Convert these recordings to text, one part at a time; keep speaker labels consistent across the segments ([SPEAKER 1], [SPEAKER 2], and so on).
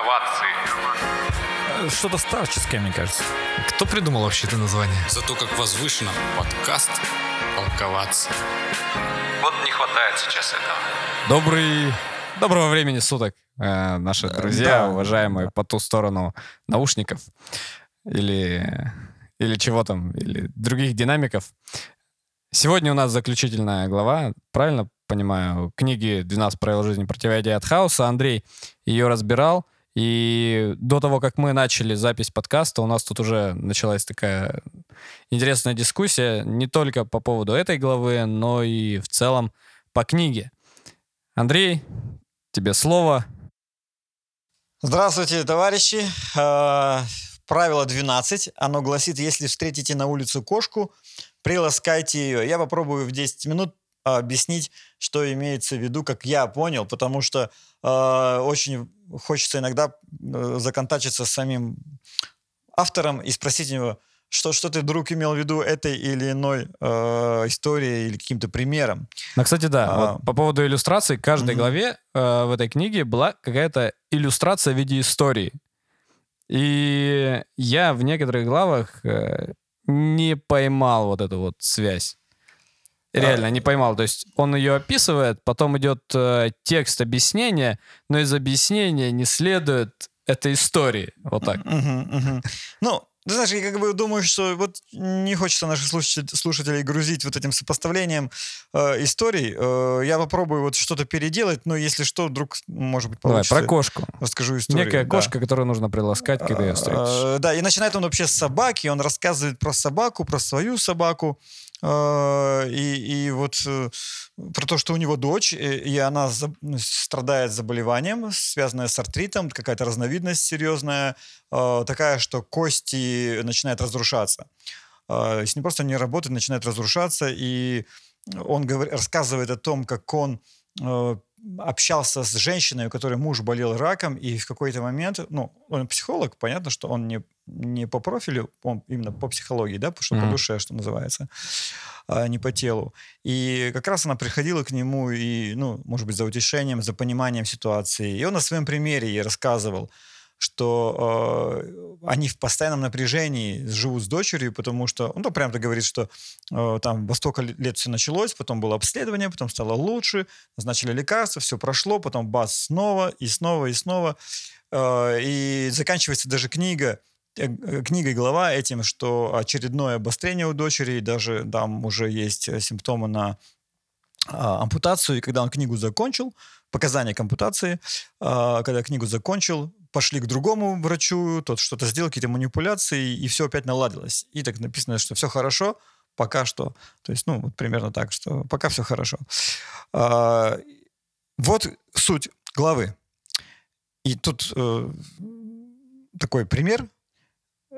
[SPEAKER 1] Толковации.
[SPEAKER 2] Что-то старческое, мне кажется.
[SPEAKER 3] Кто придумал вообще это название?
[SPEAKER 4] Зато как возвышенно подкаст толковаться.
[SPEAKER 1] Вот не хватает сейчас этого.
[SPEAKER 2] Добрый... Доброго времени суток, э, наши друзья,
[SPEAKER 5] да.
[SPEAKER 2] уважаемые по ту сторону наушников или, или чего там, или других динамиков. Сегодня у нас заключительная глава, правильно понимаю, книги «12 правил жизни противоядия от хаоса». Андрей ее разбирал, и до того, как мы начали запись подкаста, у нас тут уже началась такая интересная дискуссия не только по поводу этой главы, но и в целом по книге. Андрей, тебе слово.
[SPEAKER 5] Здравствуйте, товарищи. Э, Правило 12. Оно гласит, если встретите на улице кошку, приласкайте ее. Я попробую в 10 минут а, объяснить, что имеется в виду, как я понял, потому что очень хочется иногда э, законтачиться с самим автором и спросить у него, что, что ты, друг, имел в виду этой или иной э, историей или каким-то примером.
[SPEAKER 2] Ну, кстати, да,
[SPEAKER 5] А.
[SPEAKER 2] вот по поводу иллюстраций, в каждой
[SPEAKER 5] Мгм.
[SPEAKER 2] главе э, в этой книге была какая-то иллюстрация в виде истории. И я в некоторых главах э, не поймал вот эту вот связь. Реально, не поймал. То есть он ее описывает, потом идет э, текст объяснения, но из объяснения не следует этой истории. Вот так.
[SPEAKER 5] Ну, ты знаешь, я как бы думаю, что вот не хочется наших слушателей грузить вот этим сопоставлением э, историй. Э, я попробую вот что-то переделать, но если что, вдруг, может быть,
[SPEAKER 2] Давай,
[SPEAKER 5] получится.
[SPEAKER 2] про кошку.
[SPEAKER 5] Расскажу историю.
[SPEAKER 2] Некая
[SPEAKER 5] да.
[SPEAKER 2] кошка, которую нужно приласкать, когда ее встретишь.
[SPEAKER 5] Э, Да, и начинает он вообще с собаки, он рассказывает про собаку, про свою собаку, и, и вот э, про то, что у него дочь, э, и она за- ну, страдает заболеванием, связанное с артритом, какая-то разновидность серьезная, э, такая, что кости начинают разрушаться. Э, С ним просто не работает, начинает разрушаться, и он говор- рассказывает о том, как он общался с женщиной, у которой муж болел раком, и в какой-то момент, ну, он психолог, понятно, что он не, не по профилю, он именно по психологии, да, потому что
[SPEAKER 2] Мгм.
[SPEAKER 5] по душе, что называется, а не по телу. И как раз она приходила к нему, и, ну, может быть, за утешением, за пониманием ситуации. И он на своем примере ей рассказывал, что э, они в постоянном напряжении живут с дочерью, потому что то прям-то говорит, что э, там во столько лет все началось, потом было обследование, потом стало лучше, назначили лекарства, все прошло, потом бац, снова и снова и снова. Э, и заканчивается даже книга, э, э, книга и глава этим, что очередное обострение у дочери, и даже там уже есть э, симптомы на а, ампутацию, и когда он книгу закончил, показания к ампутации, а, когда книгу закончил, пошли к другому врачу, тот что-то сделал, какие-то манипуляции, и все опять наладилось. И так написано, что все хорошо, пока что. То есть, ну, вот примерно так, что пока все хорошо. А, вот суть главы. И тут э, такой пример,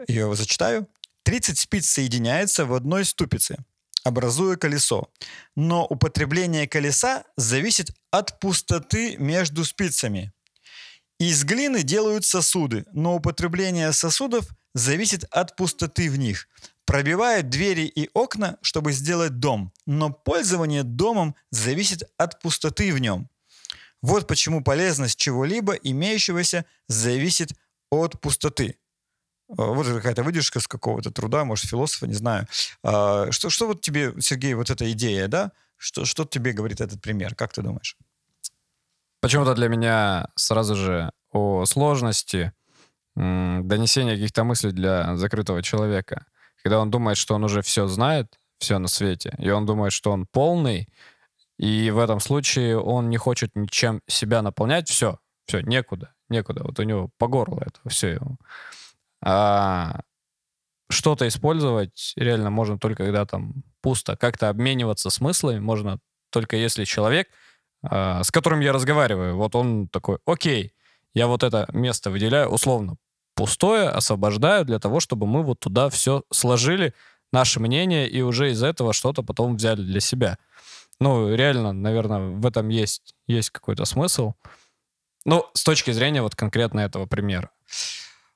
[SPEAKER 5] я его зачитаю. 30 спиц соединяется в одной ступице, образуя колесо. Но употребление колеса зависит от пустоты между спицами. Из глины делают сосуды, но употребление сосудов зависит от пустоты в них. Пробивают двери и окна, чтобы сделать дом, но пользование домом зависит от пустоты в нем. Вот почему полезность чего-либо имеющегося зависит от пустоты. Э, Вот какая-то выдержка с какого-то труда, может, философа, не знаю. А, Что, что вот тебе, Сергей, вот эта идея, да? Что, что тебе говорит этот пример? Как ты думаешь?
[SPEAKER 2] Почему-то для меня сразу же о сложности донесения каких-то мыслей для закрытого человека. Когда он думает, что он уже все знает, все на свете, и он думает, что он полный, и в этом случае он не хочет ничем себя наполнять, все, все, некуда, некуда. Вот у него по горло это все ему. А что-то использовать реально можно только когда там пусто. Как-то обмениваться смыслами можно только если человек а, с которым я разговариваю, вот он такой, окей, я вот это место выделяю условно пустое, освобождаю для того, чтобы мы вот туда все сложили, наше мнение, и уже из этого что-то потом взяли для себя. Ну, реально, наверное, в этом есть, есть какой-то смысл. Ну, с точки зрения вот конкретно этого примера.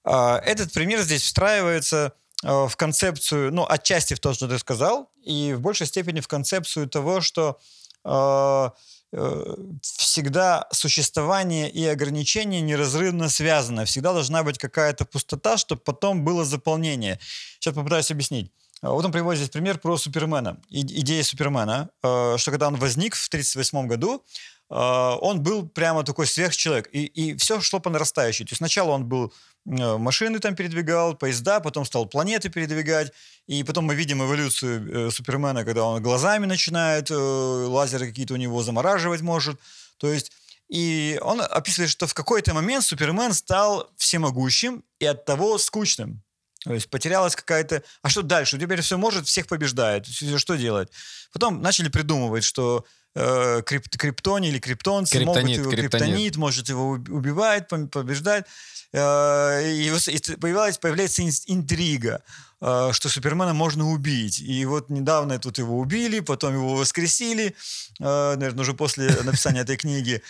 [SPEAKER 5] А, Этот пример здесь встраивается э, в концепцию, ну, отчасти в то, что ты сказал, и в большей степени в концепцию того, что э, э, всегда существование и ограничение неразрывно связаны. Всегда должна быть какая-то пустота, чтобы потом было заполнение. Сейчас попытаюсь объяснить. А, Вот он приводит здесь пример про Супермена. И- идея Супермена, э, что когда он возник в 1938 году, э, он был прямо такой сверхчеловек. И, и все шло по нарастающей. То есть сначала он был э, машины там передвигал, поезда, потом стал планеты передвигать. И потом мы видим эволюцию э, Супермена, когда он глазами начинает, э, лазеры какие-то у него замораживать может. То есть и он описывает, что в какой-то момент Супермен стал всемогущим и от того скучным. То есть потерялась какая-то... А что дальше? Теперь все может, всех побеждает. Что делать? Потом начали придумывать, что э, крип- криптоне или криптонцы могут
[SPEAKER 6] Криптонит,
[SPEAKER 5] его...
[SPEAKER 6] криптонит.
[SPEAKER 5] Криптонит может его уб- убивать, побеждать. Э, и, и появилась, появляется ин- интрига, э, что Супермена можно убить. И вот недавно тут его убили, потом его воскресили, э, наверное, уже после написания этой книги.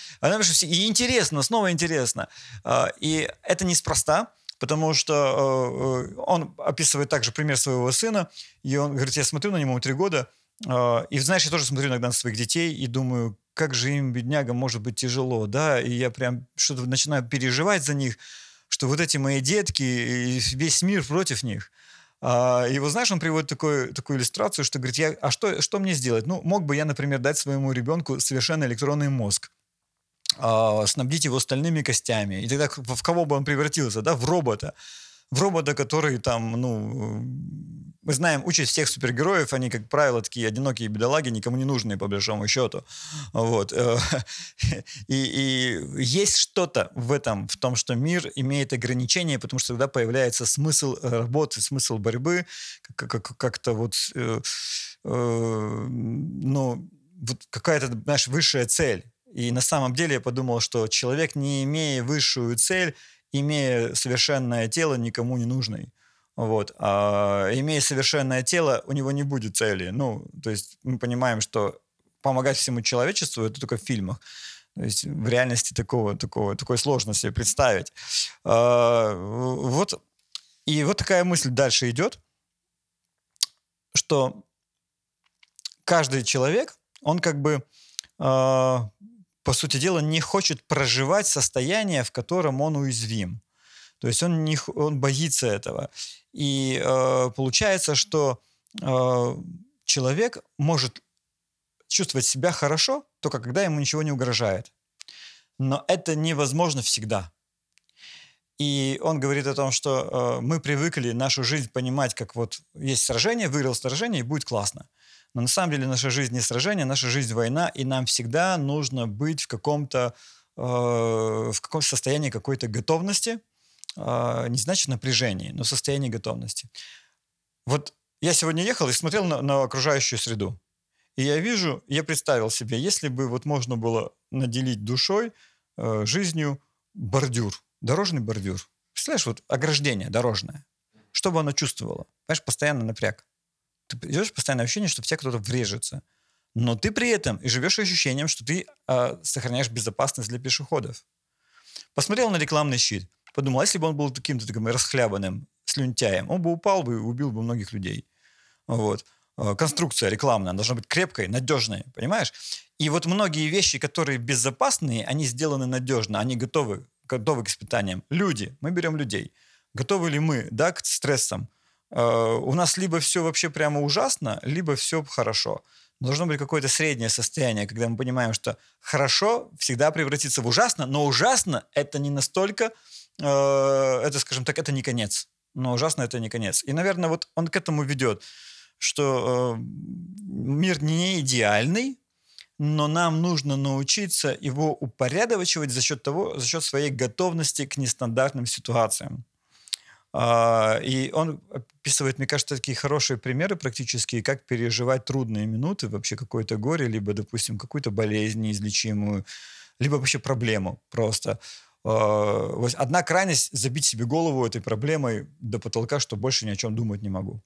[SPEAKER 5] И интересно, снова интересно. Э, И это неспроста, потому что э, э, он описывает также пример своего сына, и он говорит, я смотрю на него три года, э, и знаешь, я тоже смотрю иногда на своих детей и думаю, как же им, беднягам, может быть тяжело, да, и я прям что-то начинаю переживать за них, что вот эти мои детки, и весь мир против них. А, И вот знаешь, он приводит такую, такую иллюстрацию, что говорит, я, а что, что мне сделать? Ну, мог бы я, например, дать своему ребенку совершенно электронный мозг, а, снабдить его стальными костями, и тогда в кого бы он превратился, да, в робота. В робота, который там, ну, мы знаем, участь всех супергероев, они, как правило, такие одинокие бедолаги, никому не нужные, по большому счету. Вот. э, И, и есть что-то в этом, в том, что мир имеет ограничения, потому что тогда появляется смысл работы, смысл борьбы, как- как- как-то вот, э, э, ну, вот какая-то, знаешь, высшая цель. И на самом деле я подумал, что человек, не имея высшую цель, имея совершенное тело, никому не нужный. Вот. А имея совершенное тело, у него не будет цели. Ну, то есть мы понимаем, что помогать всему человечеству это только в фильмах. То есть в реальности такого, такого, такой сложно себе представить. А, вот. И вот такая мысль дальше идет, что каждый человек, он как бы, а, по сути дела, не хочет проживать состояние, в котором он уязвим. То есть он, не, он боится этого. И э, получается, что э, человек может чувствовать себя хорошо, только когда ему ничего не угрожает. Но это невозможно всегда. И он говорит о том, что э, мы привыкли нашу жизнь понимать, как вот есть сражение, выиграл сражение, и будет классно. Но на самом деле наша жизнь не сражение, наша жизнь война, и нам всегда нужно быть в каком-то э, в каком состоянии какой-то готовности, э, не значит напряжении, но состоянии готовности. Вот я сегодня ехал и смотрел на, на окружающую среду. И я вижу, я представил себе, если бы вот можно было наделить душой, э, жизнью бордюр, дорожный бордюр. Представляешь, вот ограждение дорожное. Что бы оно чувствовало? Понимаешь, постоянно напряг. Ты идешь постоянное ощущение, что в тебя кто-то врежется. Но ты при этом и живешь ощущением, что ты э, сохраняешь безопасность для пешеходов. Посмотрел на рекламный щит, подумал, а если бы он был каким-то таким расхлябанным слюнтяем, он бы упал бы и убил бы многих людей. Вот. Э, Конструкция рекламная должна быть крепкой, надежной, понимаешь? И вот многие вещи, которые безопасные, они сделаны надежно, они готовы, готовы к испытаниям. Люди, мы берем людей. Готовы ли мы, да, к стрессам? Э, У нас либо все вообще прямо ужасно, либо все хорошо. Должно быть какое-то среднее состояние, когда мы понимаем, что хорошо всегда превратится в ужасно, но ужасно это не настолько, э, это, скажем так, это не конец. Но ужасно это не конец. И, наверное, вот он к этому ведет, что э, мир не идеальный, но нам нужно научиться его упорядочивать за счет того, за счет своей готовности к нестандартным ситуациям. А, И он описывает, мне кажется, такие хорошие примеры практические, как переживать трудные минуты, вообще какое-то горе, либо, допустим, какую-то болезнь неизлечимую, либо вообще проблему просто. А, Одна крайность — забить себе голову этой проблемой до потолка, что больше ни о чем думать не могу.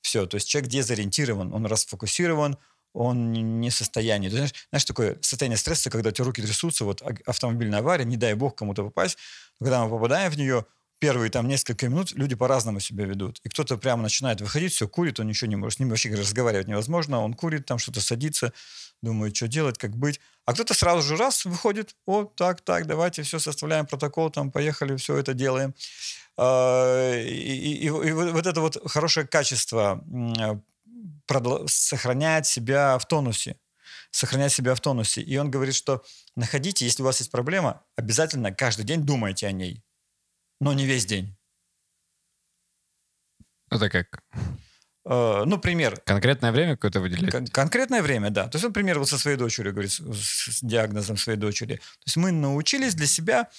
[SPEAKER 5] Все, то есть человек дезориентирован, он расфокусирован, он не- в состоянии. Ты знаешь, знаешь, такое состояние стресса, когда у тебя руки трясутся, вот автомобильная авария, не дай бог кому-то попасть, когда мы попадаем в нее, первые там несколько минут люди по-разному себя ведут. И кто-то прямо начинает выходить, все, курит, он ничего не может, с ним вообще разговаривать невозможно, он курит, там что-то садится, думает, что делать, как быть. А кто-то сразу же раз выходит, о, так, так, давайте все составляем протокол, там, поехали, все это делаем. А, И, и- и вот это вот хорошее качество продл- сохраняет себя в тонусе. Сохранять себя в тонусе. И он говорит, что находите, если у вас есть проблема, обязательно каждый день думайте о ней. Но не весь день.
[SPEAKER 6] Это как?
[SPEAKER 5] Э, Ну, пример.
[SPEAKER 6] Конкретное время какое-то выделять?
[SPEAKER 5] Кон- конкретное время, да. То есть, например, вот со своей дочерью говорит, с, с диагнозом своей дочери. То есть мы научились для себя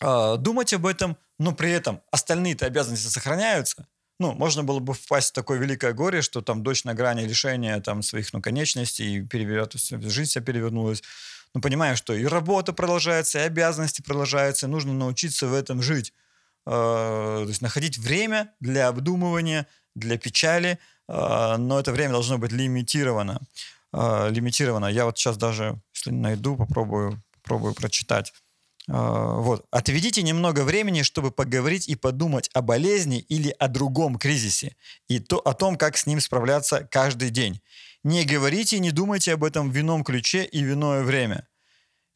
[SPEAKER 5] э, думать об этом, но при этом остальные-то обязанности сохраняются. Ну, можно было бы впасть в такое великое горе, что там дочь на грани лишения там, своих ну, конечностей, и перевер- то есть жизнь вся перевернулась. Ну, понимаю, что и работа продолжается, и обязанности продолжаются, и нужно научиться в этом жить. Э, то есть находить время для обдумывания, для печали, э, но это время должно быть лимитировано. Э, лимитировано. Я вот сейчас даже, если найду, попробую, попробую прочитать. Вот. Отведите немного времени, чтобы поговорить и подумать о болезни или о другом кризисе, и то, о том, как с ним справляться каждый день. Не говорите и не думайте об этом в вином ключе и в иное время.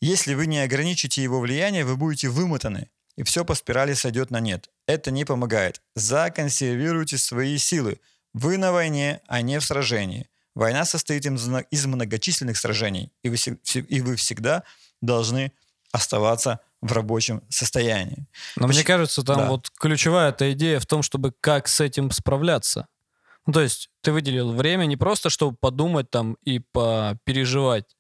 [SPEAKER 5] Если вы не ограничите его влияние, вы будете вымотаны, и все по спирали сойдет на нет. Это не помогает. Законсервируйте свои силы. Вы на войне, а не в сражении. Война состоит из мно- из многочисленных сражений, и вы, и вы всегда должны оставаться в рабочем состоянии.
[SPEAKER 2] Но
[SPEAKER 5] Почти-
[SPEAKER 2] мне кажется, там
[SPEAKER 5] да.
[SPEAKER 2] вот ключевая эта идея в том, чтобы как с этим справляться. Ну, то есть ты выделил время не просто, чтобы подумать там и попереживать,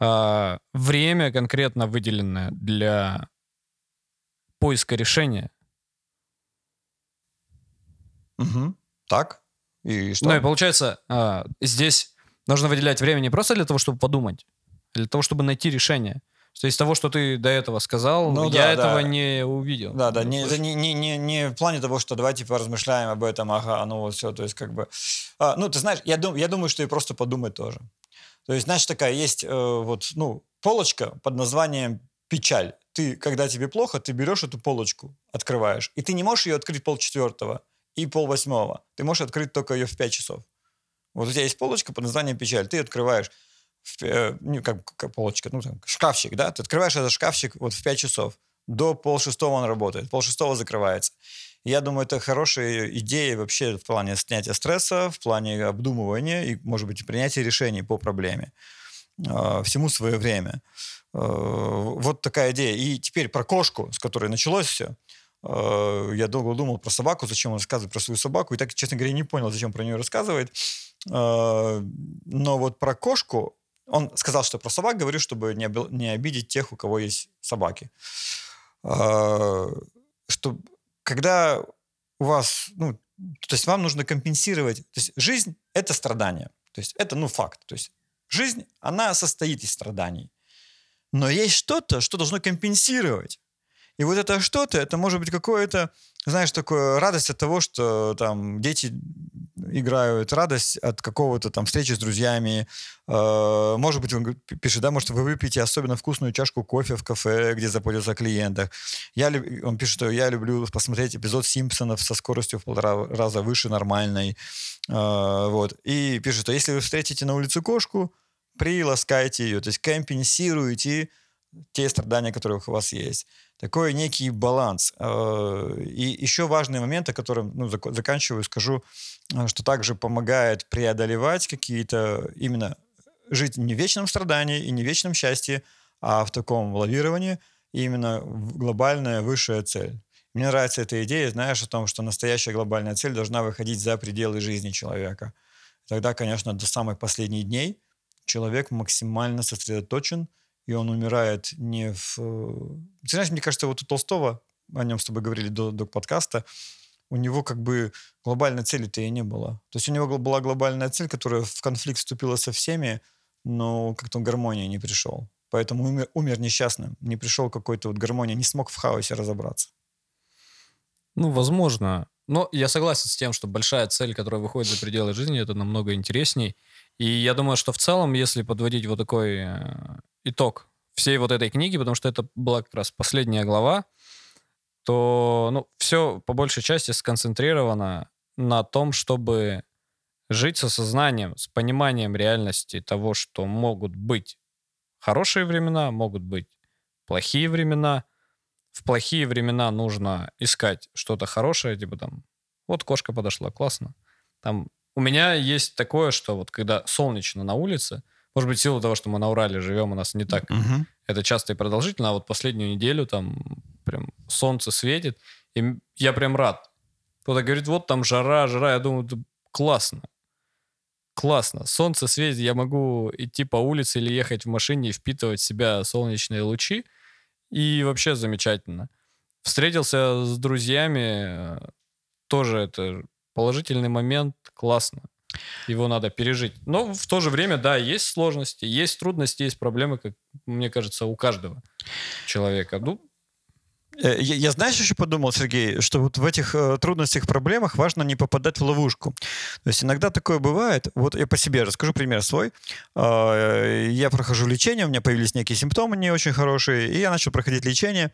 [SPEAKER 2] а время конкретно выделенное для поиска решения.
[SPEAKER 5] Мгм. Так? И что?
[SPEAKER 2] Ну и получается, а, здесь нужно выделять время не просто для того, чтобы подумать, а для того, чтобы найти решение. То есть из того, что ты до этого сказал,
[SPEAKER 5] Ну
[SPEAKER 2] я
[SPEAKER 5] да,
[SPEAKER 2] этого
[SPEAKER 5] да.
[SPEAKER 2] не увидел.
[SPEAKER 5] Да, да, не,
[SPEAKER 2] то
[SPEAKER 5] это не, не, не, не в плане того, что давайте поразмышляем об этом, ага, ну вот все, то есть как бы... А, ну, ты знаешь, я, дум, я думаю, что и просто подумать тоже. То есть, знаешь, такая есть э, вот, ну, полочка под названием «печаль». Ты, когда тебе плохо, ты берешь эту полочку, открываешь, и ты не можешь ее открыть полчетвертого и полвосьмого. Ты можешь открыть только ее в 5 часов. Вот у тебя есть полочка под названием «печаль», ты открываешь в пе- э, ну, как, как полочка, ну, там, шкафчик, да, ты открываешь этот шкафчик вот в 5 часов, до полшестого он работает, полшестого закрывается. Я думаю, это хорошая идея вообще в плане снятия стресса, в плане обдумывания и, может быть, принятия решений по проблеме. Э, Всему свое время. Э, Вот такая идея. И теперь про кошку, с которой началось все. Я долго думал про собаку, зачем он рассказывает про свою собаку, и так, честно говоря, не понял, зачем про нее рассказывает. Э, Но вот про кошку он сказал, что про собак говорю, чтобы не, обил- не обидеть тех, у кого есть собаки. А, Что когда у вас, ну, то есть вам нужно компенсировать, то есть жизнь – это страдание, то есть это, ну, факт, то есть жизнь, она состоит из страданий, но есть что-то, что должно компенсировать. И вот это что-то, это может быть какое-то, знаешь, такое радость от того, что там дети играют, радость от какого-то там встречи с друзьями. Э, Может быть, он пишет, да, может, вы выпьете особенно вкусную чашку кофе в кафе, где заботятся о клиентах. Я, люб- он пишет, что я люблю посмотреть эпизод «Симпсонов» со скоростью в полтора раза выше нормальной. Э, Вот. И пишет, что если вы встретите на улице кошку, приласкайте ее, то есть компенсируйте те страдания, которые у вас есть. Такой некий баланс. Э, И еще важный момент, о котором ну, зак- заканчиваю, скажу, э, что также помогает преодолевать какие-то именно жить не в вечном страдании и не в вечном счастье, а в таком лавировании именно глобальная высшая цель. Мне нравится эта идея, знаешь, о том, что настоящая глобальная цель должна выходить за пределы жизни человека. Тогда, конечно, до самых последних дней человек максимально сосредоточен, и он умирает не в... э, Ты знаешь, мне кажется, вот у Толстого, о нем с тобой говорили до, до подкаста, у него как бы глобальной цели-то и не было. То есть у него была глобальная цель, которая в конфликт вступила со всеми, но как-то он гармонии не пришел. Поэтому умер, умер несчастным, не пришел какой-то вот гармонии, не смог в хаосе разобраться.
[SPEAKER 2] Ну, возможно. Но я согласен с тем, что большая цель, которая выходит за пределы жизни, это намного интересней. И я думаю, что в целом, если подводить вот такой э, итог всей вот этой книги, потому что это была как раз последняя глава, то ну, все по большей части сконцентрировано на том, чтобы жить с осознанием, с пониманием реальности того, что могут быть хорошие времена, могут быть плохие времена. В плохие времена нужно искать что-то хорошее, типа там, вот кошка подошла, классно. Там у меня есть такое, что вот когда солнечно на улице, может быть, в силу того, что мы на Урале живем, у нас не так
[SPEAKER 5] Мгм.
[SPEAKER 2] это часто и продолжительно, а вот последнюю неделю там прям солнце светит, и я прям рад. Кто-то говорит, вот там жара, жара, я думаю, «Да классно. Классно. Солнце светит, я могу идти по улице или ехать в машине и впитывать в себя солнечные лучи, и вообще замечательно. Встретился с друзьями, э, тоже это положительный момент, классно. Его надо пережить. Но в то же время, да, есть сложности, есть трудности, есть проблемы, как мне кажется, у каждого человека. Ну,
[SPEAKER 5] Э, Я, я, знаешь, еще подумал, Сергей, что вот в этих э, трудностях, проблемах важно не попадать в ловушку. То есть иногда такое бывает. Вот я по себе расскажу пример свой. Э, Я прохожу лечение, у меня появились некие симптомы не очень хорошие, и я начал проходить лечение.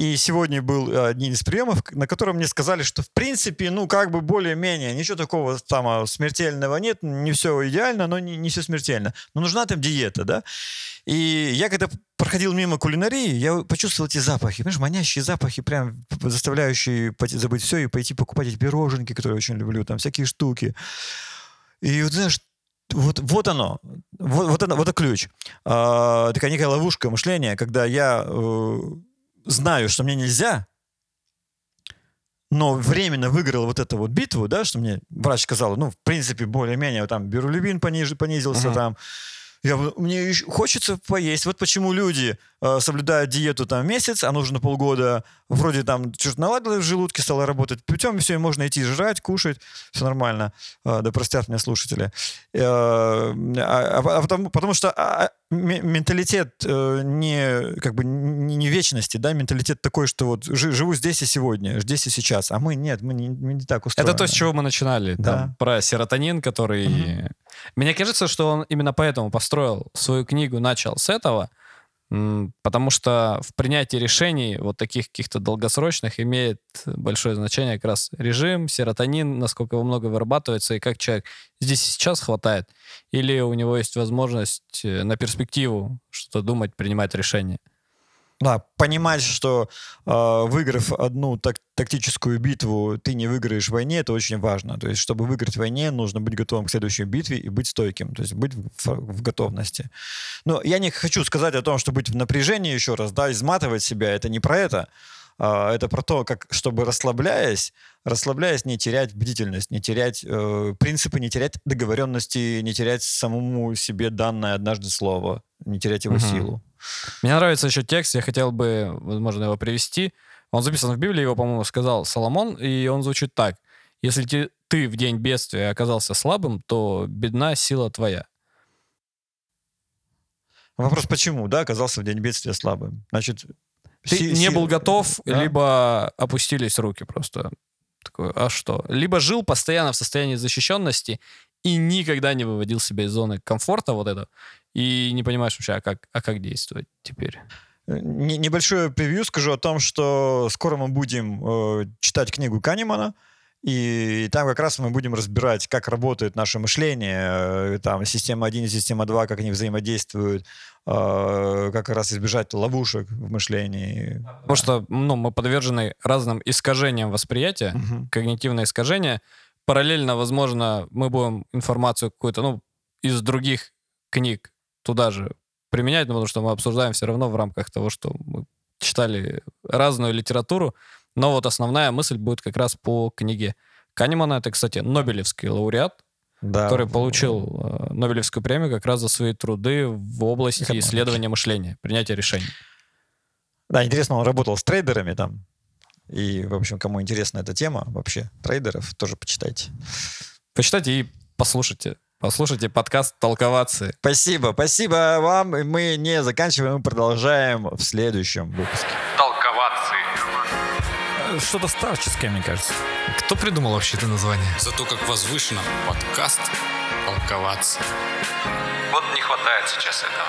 [SPEAKER 5] И сегодня был э, один из приемов, на котором мне сказали, что в принципе, ну, как бы более-менее, ничего такого там а, смертельного нет, не все идеально, но не, не все смертельно. Но нужна там диета, да? И я когда проходил мимо кулинарии, я почувствовал эти запахи, понимаешь, манящие запахи, прям заставляющие забыть все и пойти покупать эти пироженки, которые я очень люблю, там всякие штуки. И вот знаешь, вот, вот оно, вот, вот, оно, вот это ключ. А, такая некая ловушка мышления, когда я э, знаю, что мне нельзя, но временно выиграл вот эту вот битву, да, что мне врач сказал, ну, в принципе, более-менее, там, бирулибин пониж, понизился,
[SPEAKER 2] Мгм.
[SPEAKER 5] там, я, мне ещё хочется поесть. Вот почему люди э, соблюдают диету там месяц, а нужно полгода. Вроде там что-то наладилось в желудке, стало работать. Путем все, можно идти жрать, кушать, все нормально. Э, да простят меня слушатели. Э, а, а- а потому, потому что а, а, ме- менталитет э, не как бы не, не вечности, да, менталитет такой, что вот жи- живу здесь и сегодня, здесь и сейчас. А мы нет, мы не, мы не так устроены.
[SPEAKER 2] Это то, с чего мы начинали.
[SPEAKER 5] Да.
[SPEAKER 2] Там, про серотонин, который...
[SPEAKER 5] Мгм.
[SPEAKER 2] Мне кажется, что он именно поэтому построил свою книгу, начал с этого, потому что в принятии решений вот таких каких-то долгосрочных имеет большое значение как раз режим, серотонин, насколько его много вырабатывается, и как человек здесь и сейчас хватает, или у него есть возможность э, на перспективу что-то думать, принимать решения.
[SPEAKER 5] Да, понимать, что э, выиграв одну так- тактическую битву, ты не выиграешь в войне, это очень важно. То есть, чтобы выиграть в войне, нужно быть готовым к следующей битве и быть стойким, то есть быть в, в готовности. Но я не хочу сказать о том, что быть в напряжении еще раз, да, изматывать себя, это не про это. А, это про то, как, чтобы расслабляясь, расслабляясь, не терять бдительность, не терять э, принципы, не терять договоренности, не терять самому себе данное однажды слово, не терять его
[SPEAKER 2] Мгм.
[SPEAKER 5] силу.
[SPEAKER 2] Мне нравится еще текст, я хотел бы, возможно, его привести. Он записан в Библии, его, по-моему, сказал Соломон, и он звучит так. «Если ты в день бедствия оказался слабым, то бедна сила твоя».
[SPEAKER 5] Вопрос, почему, да, оказался в день бедствия слабым? Значит,
[SPEAKER 2] Ты
[SPEAKER 5] си-
[SPEAKER 2] не
[SPEAKER 5] си-
[SPEAKER 2] был готов,
[SPEAKER 5] да.
[SPEAKER 2] либо опустились руки просто. Такой, а что? Либо жил постоянно в состоянии защищенности и никогда не выводил себя из зоны комфорта вот этого, и не понимаешь вообще, а как, а как действовать теперь.
[SPEAKER 5] Не- небольшое превью скажу о том, что скоро мы будем э, читать книгу Канемана, и там как раз мы будем разбирать, как работает наше мышление, э, там система 1 и система 2, как они взаимодействуют, э, как раз избежать ловушек в мышлении.
[SPEAKER 2] Потому что ну, мы подвержены разным искажениям восприятия,
[SPEAKER 5] Мгм.
[SPEAKER 2] когнитивное искажение. Параллельно, возможно, мы будем информацию какую-то, ну, из других книг туда же применять, ну, потому что мы обсуждаем все равно в рамках того, что мы читали разную литературу, но вот основная мысль будет как раз по книге Канемана. Это, кстати, Нобелевский лауреат,
[SPEAKER 5] Да.
[SPEAKER 2] который получил э, Нобелевскую премию как раз за свои труды в области
[SPEAKER 5] Экономики.
[SPEAKER 2] исследования мышления, принятия решений.
[SPEAKER 5] Да, интересно, он работал с трейдерами там. И, в общем, кому интересна эта тема вообще, трейдеров, тоже почитайте.
[SPEAKER 2] Почитайте и послушайте. Послушайте подкаст «Толковаться».
[SPEAKER 5] Спасибо, спасибо вам. И мы не заканчиваем, мы продолжаем в следующем выпуске.
[SPEAKER 1] Толковаться.
[SPEAKER 3] Что-то старческое, мне кажется. Кто придумал вообще это название?
[SPEAKER 4] Зато как возвышенно подкаст толковаться.
[SPEAKER 1] Вот не хватает сейчас этого.